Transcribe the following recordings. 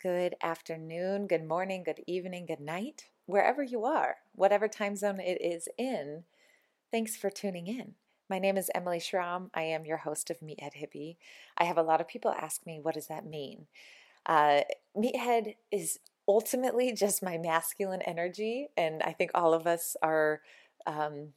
good afternoon, good morning, good evening, good night, wherever you are, whatever time zone it is in. Thanks for tuning in. My name is Emily Schromm. I am your host of Meathead Hippie. I have a lot of people ask me, what does that mean? Uh, meathead is ultimately just my masculine energy, and I think all of us are. Um,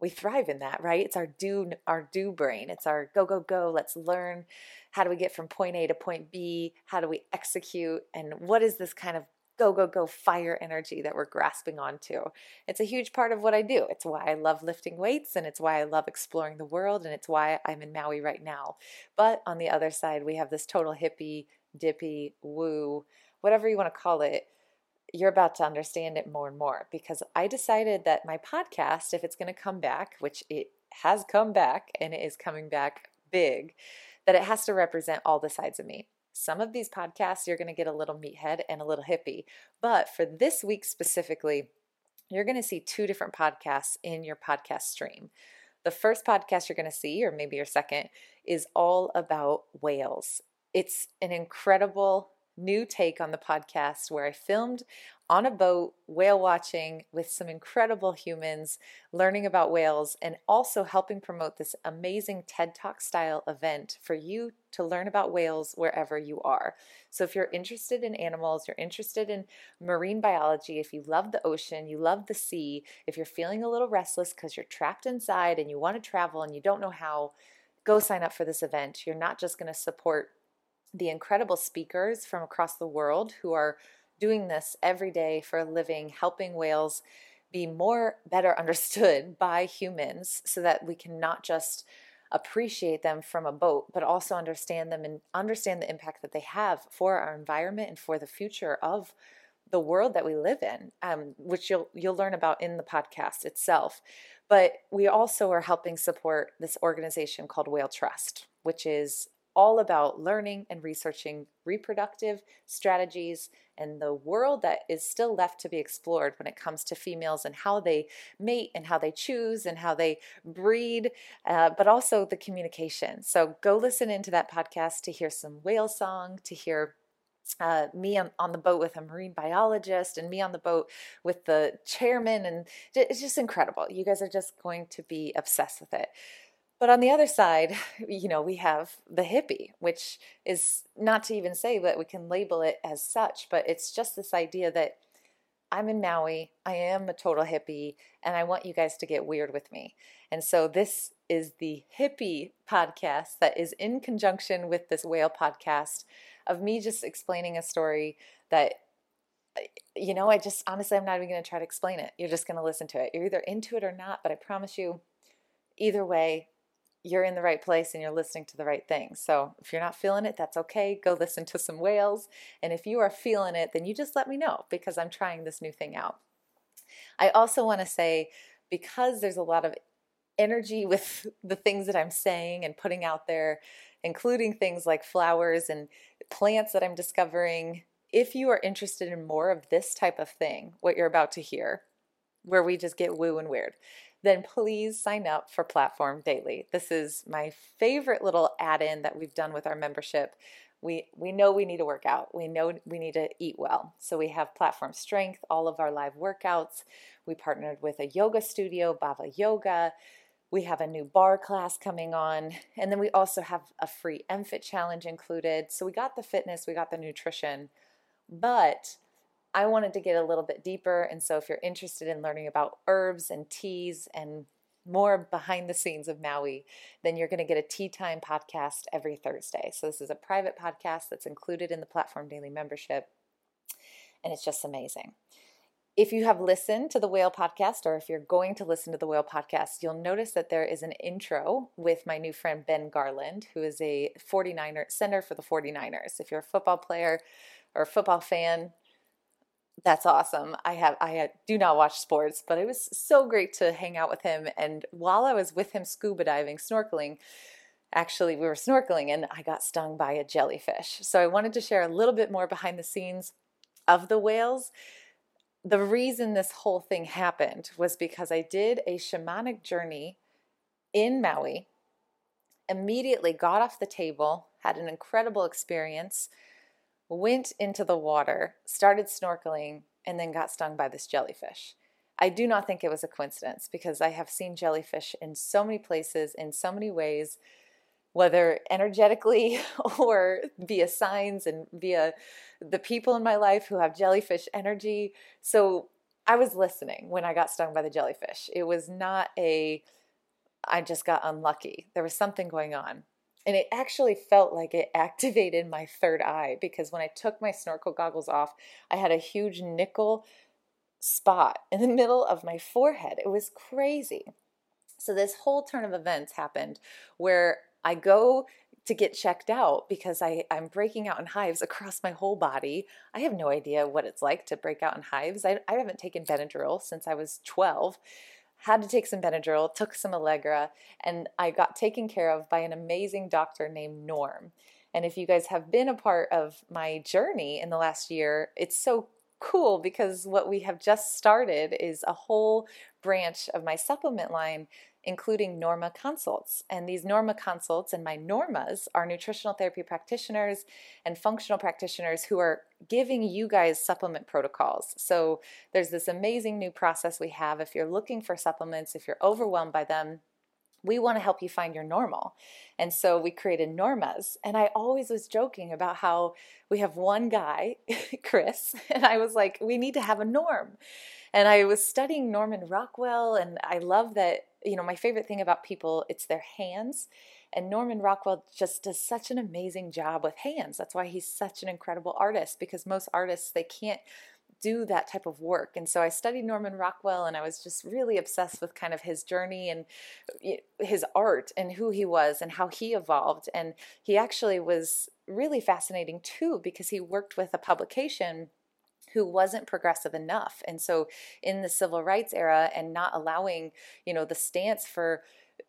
we thrive in that, right? It's our do our do brain. It's our go go go. Let's learn how do we get from point A to point B? How do we execute? And what is this kind of go go go fire energy that we're grasping onto? It's a huge part of what I do. It's why I love lifting weights and it's why I love exploring the world and it's why I'm in Maui right now. But on the other side, we have this total hippie, dippy, woo, whatever you want to call it you're about to understand it more and more because I decided that my podcast, if it's going to come back, which it has come back and it is coming back big, that it has to represent all the sides of me. Some of these podcasts, you're going to get a little meathead and a little hippie. But for this week specifically, you're going to see two different podcasts in your podcast stream. The first podcast you're going to see, or maybe your second, is all about whales. It's an incredible new take on the podcast where I filmed on a boat, whale watching with some incredible humans, learning about whales, and also helping promote this amazing TED Talk style event for you to learn about whales wherever you are. So, if you're interested in animals, you're interested in marine biology, if you love the ocean, you love the sea, if you're feeling a little restless because you're trapped inside and you want to travel and you don't know how, go sign up for this event. You're not just going to support the incredible speakers from across the world who are doing this every day for a living, helping whales be more better understood by humans so that we can not just appreciate them from a boat, but also understand them and understand the impact that they have for our environment and for the future of the world that we live in, um, which you'll you'll learn about in the podcast itself. But we also are helping support this organization called Whale Trust, which is all about learning and researching reproductive strategies and the world that is still left to be explored when it comes to females and how they mate and how they choose and how they breed, uh, but also the communication. So go listen into that podcast to hear some whale song, to hear uh, me on, on the boat with a marine biologist and me on the boat with the chairman and it's just incredible you guys are just going to be obsessed with it but on the other side, you know, we have the hippie, which is not to even say that we can label it as such, but it's just this idea that I'm in Maui, I am a total hippie, and I want you guys to get weird with me. And so this is the hippie podcast that is in conjunction with this whale podcast of me just explaining a story that uh, you know, I just honestly, I'm not even going to try to explain it. You're just going to listen to it. You're either into it or not, but I promise you, either way, you're in the right place and you're listening to the right things. So if you're not feeling it, that's okay. Go listen to some whales. And if you are feeling it, then you just let me know because I'm trying this new thing out. I also want to say, because there's a lot of energy with the things that I'm saying and putting out there, including things like flowers and plants that I'm discovering. If you are interested in more of this type of thing, what you're about to hear, where we just get woo and weird, then please sign up for Platform Daily. This is my favorite little add in that we've done with our membership. We, we know we need to work out. We know we need to eat well. So we have Platform Strength, all of our live workouts. We partnered with a yoga studio, Bava Yoga. We have a new bar class coming on. And then we also have a free MFit challenge included. So we got the fitness, we got the nutrition, but I wanted to get a little bit deeper. And so, if you're interested in learning about herbs and teas and more behind the scenes of Maui, then you're going to get a tea time podcast every Thursday. So, this is a private podcast that's included in the Platform Daily membership. And it's just amazing. If you have listened to the Whale podcast, or if you're going to listen to the Whale podcast, you'll notice that there is an intro with my new friend Ben Garland, who is a 49er center for the 49ers. If you're a football player or a football fan, that's awesome. I have I uh, do not watch sports, but it was so great to hang out with him. And while I was with him scuba diving, snorkeling, actually we were snorkeling and I got stung by a jellyfish. So I wanted to share a little bit more behind the scenes of the whales. The reason this whole thing happened was because I did a shamanic journey in Maui. Immediately got off the table, had an incredible experience went into the water, started snorkeling, and then got stung by this jellyfish. I do not think it was a coincidence because I have seen jellyfish in so many places, in so many ways, whether energetically or via signs and via the people in my life who have jellyfish energy. So I was listening when I got stung by the jellyfish. It was not a, I just got unlucky. There was something going on. And it actually felt like it activated my third eye because when I took my snorkel goggles off, I had a huge nickel spot in the middle of my forehead. It was crazy. So, this whole turn of events happened where I go to get checked out because I, I'm breaking out in hives across my whole body. I have no idea what it's like to break out in hives. I, I haven't taken Benadryl since I was 12 had to take some Benadryl, took some Allegra, and I got taken care of by an amazing doctor named Norm. And if you guys have been a part of my journey in the last year, it's so cool because what we have just started is a whole branch of my supplement line including Norma consults. And these Norma consults and my Normas are nutritional therapy practitioners and functional practitioners who are giving you guys supplement protocols. So there's this amazing new process we have. If you're looking for supplements, if you're overwhelmed by them, we want to help you find your normal. And so we created Normas. And I always was joking about how we have one guy, Chris, and I was like, we need to have a norm. And I was studying Norman Rockwell, and I love that, you know, my favorite thing about people, it's their hands. And Norman Rockwell just does such an amazing job with hands. That's why he's such an incredible artist because most artists, they can't do that type of work. And so I studied Norman Rockwell and I was just really obsessed with kind of his journey and his art and who he was and how he evolved. And he actually was really fascinating too because he worked with a publication who wasn't progressive enough. And so in the civil rights era and not allowing, you know, the stance for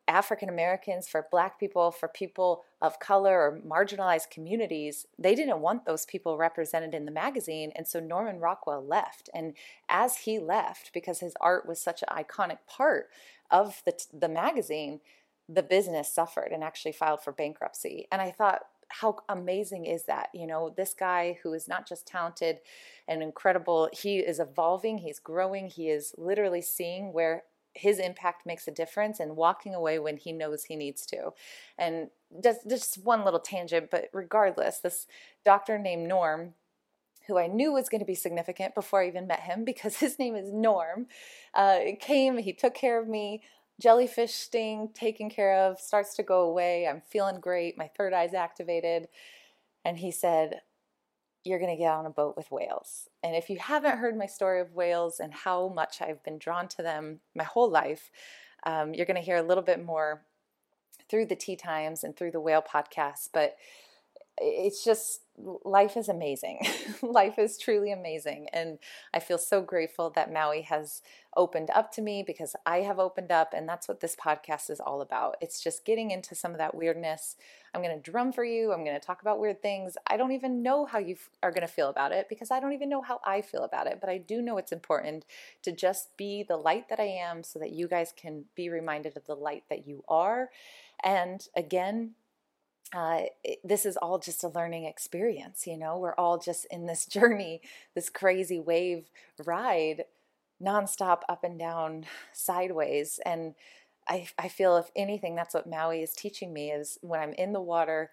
African Americans, for Black people, for people of color or marginalized communities, they didn't want those people represented in the magazine. And so Norman Rockwell left. And as he left, because his art was such an iconic part of the, the magazine, the business suffered and actually filed for bankruptcy. And I thought, how amazing is that? You know, this guy who is not just talented and incredible, he is evolving, he's growing, he is literally seeing where his impact makes a difference and walking away when he knows he needs to. And just, just one little tangent, but regardless, this doctor named Norm, who I knew was going to be significant before I even met him because his name is Norm, uh, came, he took care of me. Jellyfish sting taken care of, starts to go away. I'm feeling great. My third eye's activated. And he said, you're going to get on a boat with whales. And if you haven't heard my story of whales and how much I've been drawn to them my whole life, um, you're going to hear a little bit more through the tea times and through the whale podcast. But it's just life is amazing. life is truly amazing. And I feel so grateful that Maui has opened up to me because I have opened up. And that's what this podcast is all about. It's just getting into some of that weirdness. I'm going to drum for you. I'm going to talk about weird things. I don't even know how you are going to feel about it because I don't even know how I feel about it. But I do know it's important to just be the light that I am so that you guys can be reminded of the light that you are. And again, uh, this is all just a learning experience. You know, we're all just in this journey, this crazy wave ride, nonstop up and down, sideways. And I, I feel, if anything, that's what Maui is teaching me is when I'm in the water,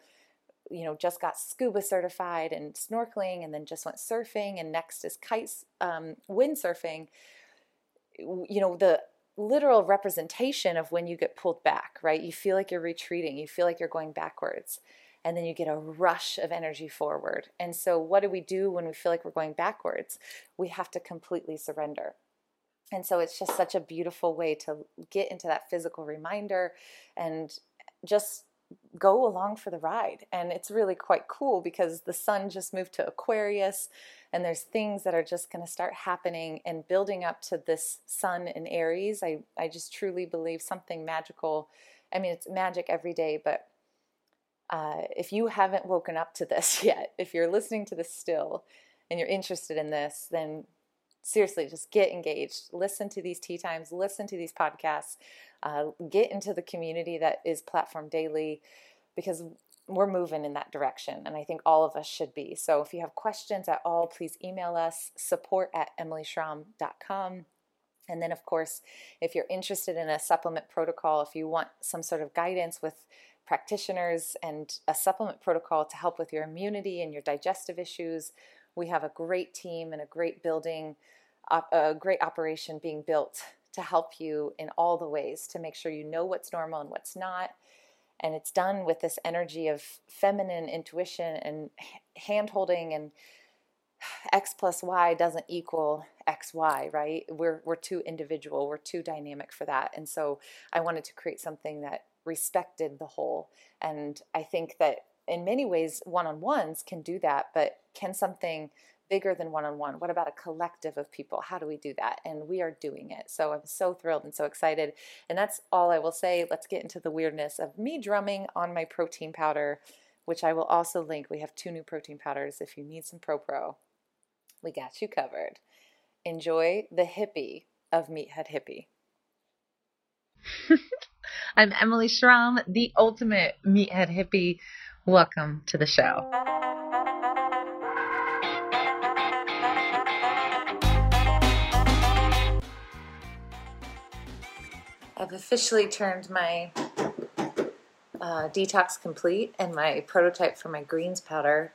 you know, just got scuba certified and snorkeling, and then just went surfing, and next is kites, um, windsurfing. You know, the literal representation of when you get pulled back, right? You feel like you're retreating, you feel like you're going backwards, and then you get a rush of energy forward. And so, what do we do when we feel like we're going backwards? We have to completely surrender. And so, it's just such a beautiful way to get into that physical reminder and just go along for the ride. And it's really quite cool because the sun just moved to Aquarius and there's things that are just going to start happening and building up to this sun in Aries. I, I just truly believe something magical. I mean, it's magic every day, but uh, if you haven't woken up to this yet, if you're listening to this still and you're interested in this, then seriously, just get engaged. Listen to these tea times, listen to these podcasts, uh, get into the community that is Platform Daily because we're moving in that direction, and I think all of us should be. So if you have questions at all, please email us support at emilyschromm.com. And then, of course, if you're interested in a supplement protocol, if you want some sort of guidance with practitioners and a supplement protocol to help with your immunity and your digestive issues, we have a great team and a great building, a great operation being built to help you in all the ways to make sure you know what's normal and what's not. And it's done with this energy of feminine intuition and hand holding and x plus y doesn't equal xy right? We're we're too individual. We're too dynamic for that. And so i wanted to create something that respected the whole. And i think that in many ways one-on-ones can do that but can something bigger than one-on-one what about a collective of people? How do we do that? And we are doing it. So i'm so thrilled and so excited. And that's all i will say. Let's get into the weirdness of me drumming on my protein powder which i will also link. We have two new protein powders. If you need some pro pro we got you covered. Enjoy the hippie of Meathead Hippie. I'm Emily Schromm, the ultimate Meathead Hippie. Welcome to the show. I've officially turned my uh, detox complete and my prototype for my greens powder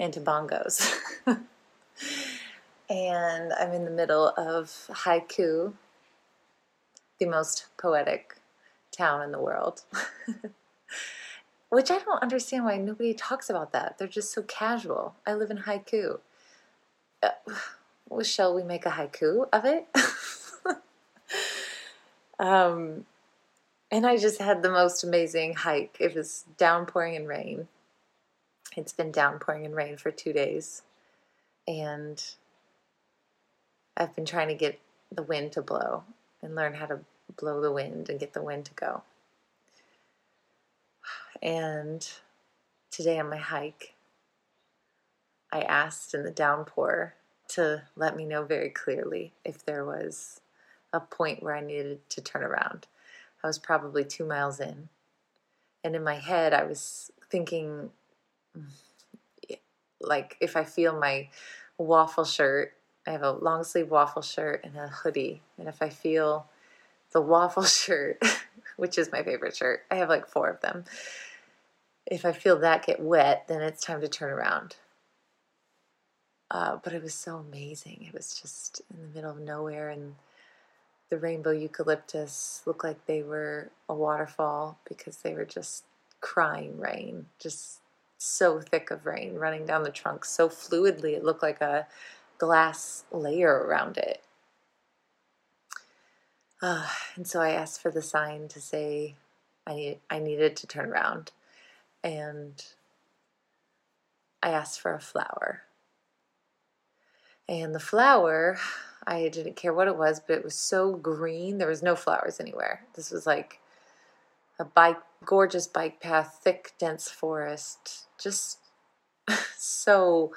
into bongos. and I'm in the middle of haiku, the most poetic town in the world. Which I don't understand why nobody talks about that. They're just so casual. I live in haiku. Uh, well, shall we make a haiku of it? um, and I just had the most amazing hike. It was downpouring and rain. It's been downpouring and rain for two days and I've been trying to get the wind to blow and learn how to blow the wind and get the wind to go. And today on my hike, I asked in the downpour to let me know very clearly if there was a point where I needed to turn around. I was probably two miles in. And in my head, I was thinking, like if I feel my waffle shirt, I have a long sleeve waffle shirt and a hoodie, and if I feel the waffle shirt, which is my favorite shirt, I have like four of them. If I feel that get wet, then it's time to turn around. Uh, but it was so amazing. It was just in the middle of nowhere, and the rainbow eucalyptus looked like they were a waterfall because they were just crying rain, just so thick of rain running down the trunk so fluidly it looked like a glass layer around it. Uh, and so I asked for the sign to say I need, I needed to turn around, and I asked for a flower. And the flower, I didn't care what it was, but it was so green. There was no flowers anywhere. This was like a bike, gorgeous bike path, thick, dense forest, just so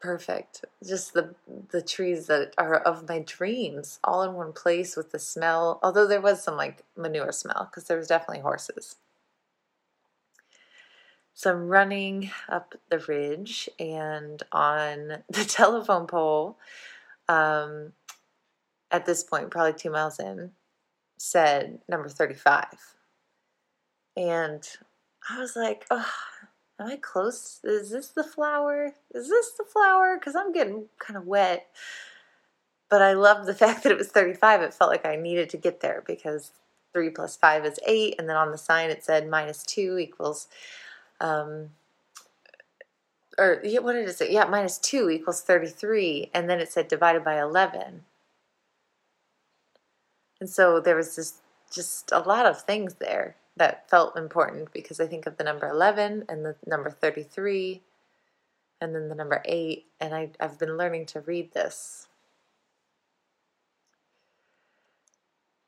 perfect. Just the the trees that are of my dreams, all in one place with the smell. Although there was some like manure smell because there was definitely horses. So I'm running up the ridge, and on the telephone pole, um, at this point, probably two miles in, said number 35. And I was like, oh, am I close? Is this the flower? Is this the flower? Because I'm getting kind of wet. But I love the fact that it was 35. It felt like I needed to get there because 3 plus 5 is 8. And then on the sign it said minus 2 equals, um, or what did it say? Yeah, minus 2 equals 33. And then it said divided by 11. And so there was this, just a lot of things there that felt important because I think of the number 11 and the number 33 and then the number 8, and I, I've been learning to read this.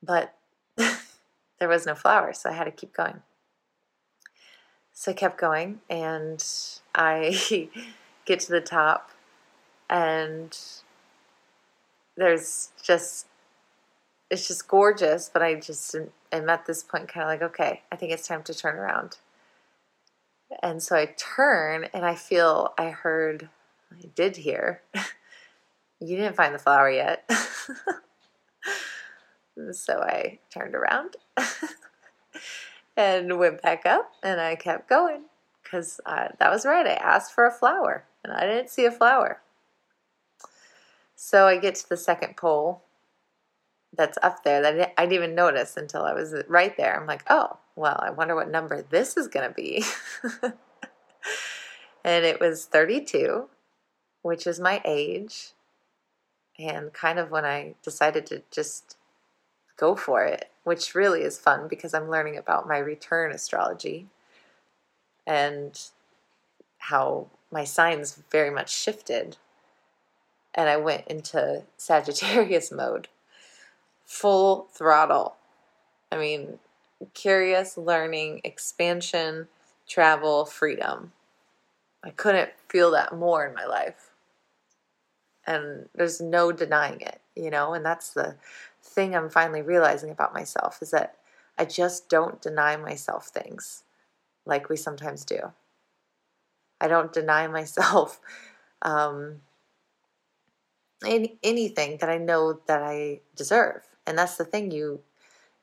But there was no flower, so I had to keep going. So I kept going, and I get to the top, and there's just it's just gorgeous, but I just am at this point kind of like, okay, I think it's time to turn around. And so I turn and I feel I heard, I did hear, you didn't find the flower yet. so I turned around and went back up and I kept going because that was right. I asked for a flower and I didn't see a flower. So I get to the second pole that's up there that I didn't even notice until I was right there. I'm like, oh, well, I wonder what number this is going to be. and it was 32, which is my age. And kind of when I decided to just go for it, which really is fun because I'm learning about my return astrology and how my signs very much shifted. And I went into Sagittarius mode, full throttle. I mean, curious, learning, expansion, travel, freedom. I couldn't feel that more in my life. And there's no denying it, you know, and that's the thing I'm finally realizing about myself is that I just don't deny myself things like we sometimes do. I don't deny myself um, any, anything that I know that I deserve. And that's the thing you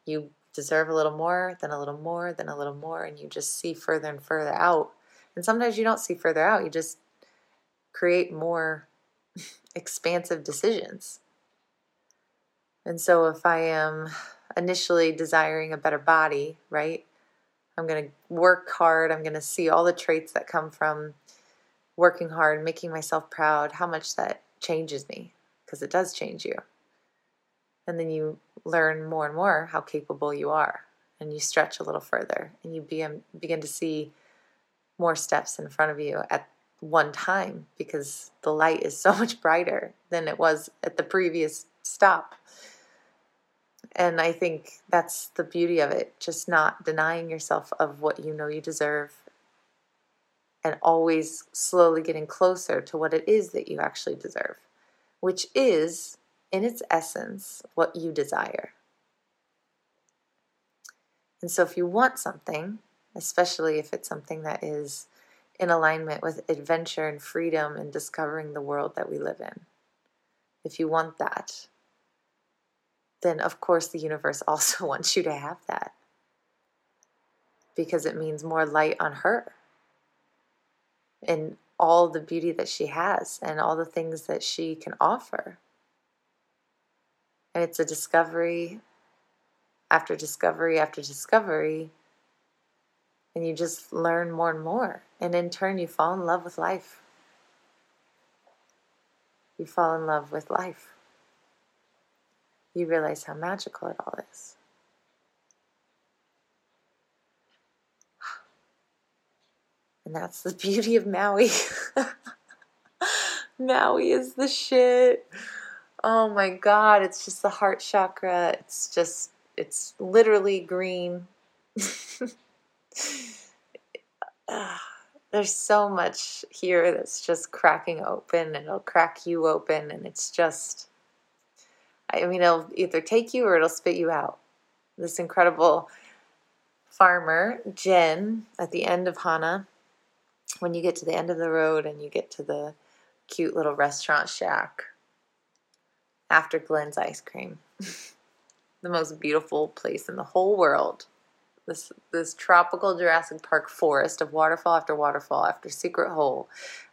you deserve a little more, then a little more, then a little more, and you just see further and further out. And sometimes you don't see further out, you just create more expansive decisions. And so if I am initially desiring a better body, right? I'm going to work hard. I'm going to see all the traits that come from working hard, making myself proud, how much that changes me, because it does change you. And then you learn more and more how capable you are, and you stretch a little further, and you begin, um, begin to see more steps in front of you at one time because the light is so much brighter than it was at the previous stop. And I think that's the beauty of it, just not denying yourself of what you know you deserve and always slowly getting closer to what it is that you actually deserve, which is in its essence, what you desire. And so, if you want something, especially if it's something that is in alignment with adventure and freedom and discovering the world that we live in, if you want that, then of course the universe also wants you to have that because it means more light on her and all the beauty that she has and all the things that she can offer. And it's a discovery after discovery after discovery. And you just learn more and more. And in turn, you fall in love with life. You fall in love with life. You realize how magical it all is. And that's the beauty of Maui. Maui is the shit. Oh my god, it's just the heart chakra. It's just, it's literally green. Ah, there's so much here that's just cracking open and it'll crack you open and it's just I mean it'll either take you or it'll spit you out. This incredible farmer, Jen, at the end of Hana, when you get to the end of the road and you get to the cute little restaurant shack after Glen's ice cream. the most beautiful place in the whole world. This this tropical Jurassic Park forest of waterfall after waterfall after secret hole,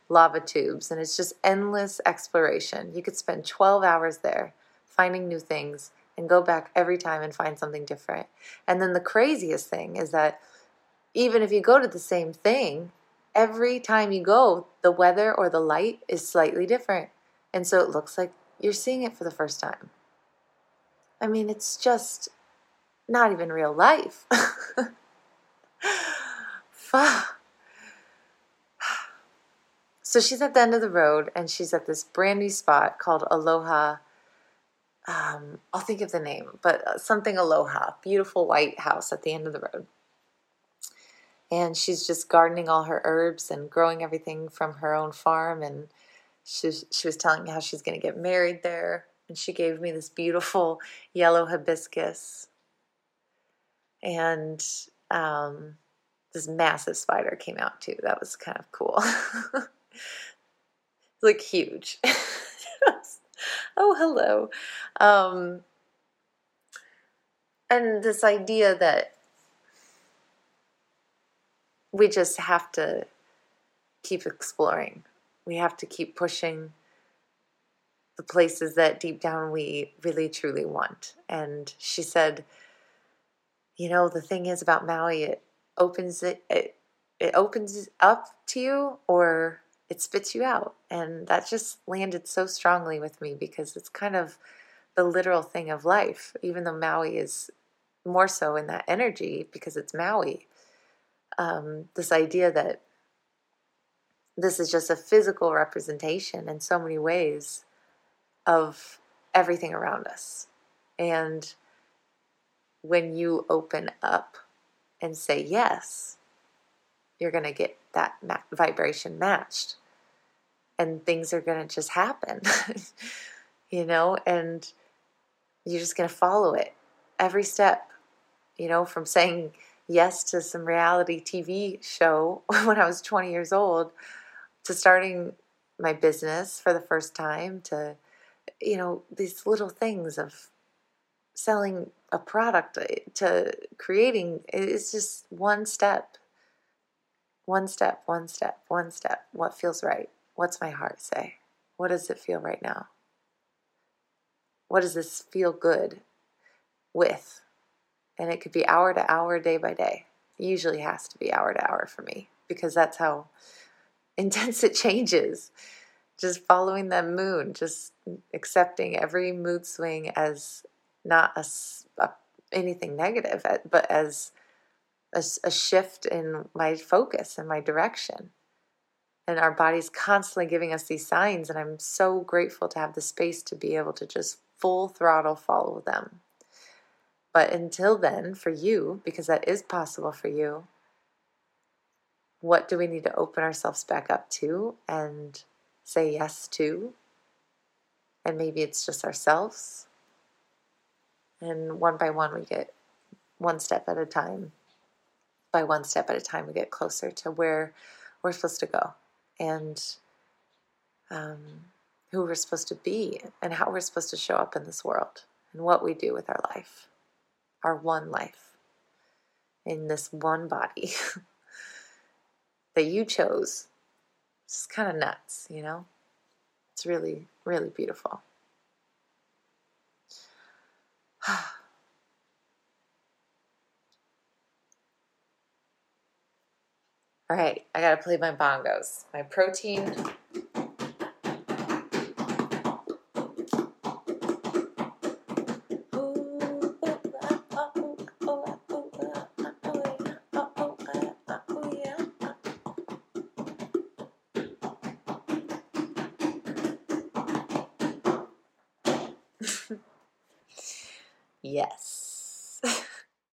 lava tubes, and it's just endless exploration. You could spend 12 hours there finding new things and go back every time and find something different. And then the craziest thing is that even if you go to the same thing, every time you go, the weather or the light is slightly different. And so it looks like you're seeing it for the first time. I mean, it's just not even real life. so she's at the end of the road and she's at this brand new spot called Aloha. Um, I'll think of the name, but uh, something Aloha, beautiful white house at the end of the road and she's just gardening all her herbs and growing everything from her own farm and she, she was telling me how she's going to get married there and she gave me this beautiful yellow hibiscus and um, this massive spider came out too. That was kind of cool. like huge. oh, hello. Um, and this idea that we just have to keep exploring. We have to keep pushing the places that deep down we really truly want. And she said, you know, the thing is about Maui, it opens it, it, it opens up to you or it spits you out. And that just landed so strongly with me because it's kind of the literal thing of life, even though Maui is more so in that energy because it's Maui. Um, this idea that this is just a physical representation in so many ways of everything around us. And when you open up and say yes, you're going to get that ma- vibration matched. And things are going to just happen, you know, and you're just going to follow it every step, you know, from saying yes to some reality TV show when I was 20 years old to starting my business for the first time to you know these little things of selling a product uh, to creating it's just one step one step one step one step. What feels right? What's my heart say? What does it feel right now? What does this feel good with? And it could be hour to hour day by day. It usually has to be hour to hour for me because that's how intense it changes. Just following that moon, just accepting every mood swing as not a, a anything negative, but as a, a shift in my focus and my direction. And our body's constantly giving us these signs, and I'm so grateful to have the space to be able to just full throttle follow them. But until then, for you, because that is possible for you, what do we need to open ourselves back up to and say yes to. And maybe it's just ourselves. And one by one, we get one step at a time. By one step at a time, we get closer to where we're supposed to go and um, who we're supposed to be and how we're supposed to show up in this world and what we do with our life, our one life in this one body that you chose it's kind of nuts, you know? It's really, really beautiful. All right, I gotta play my bongos. My protein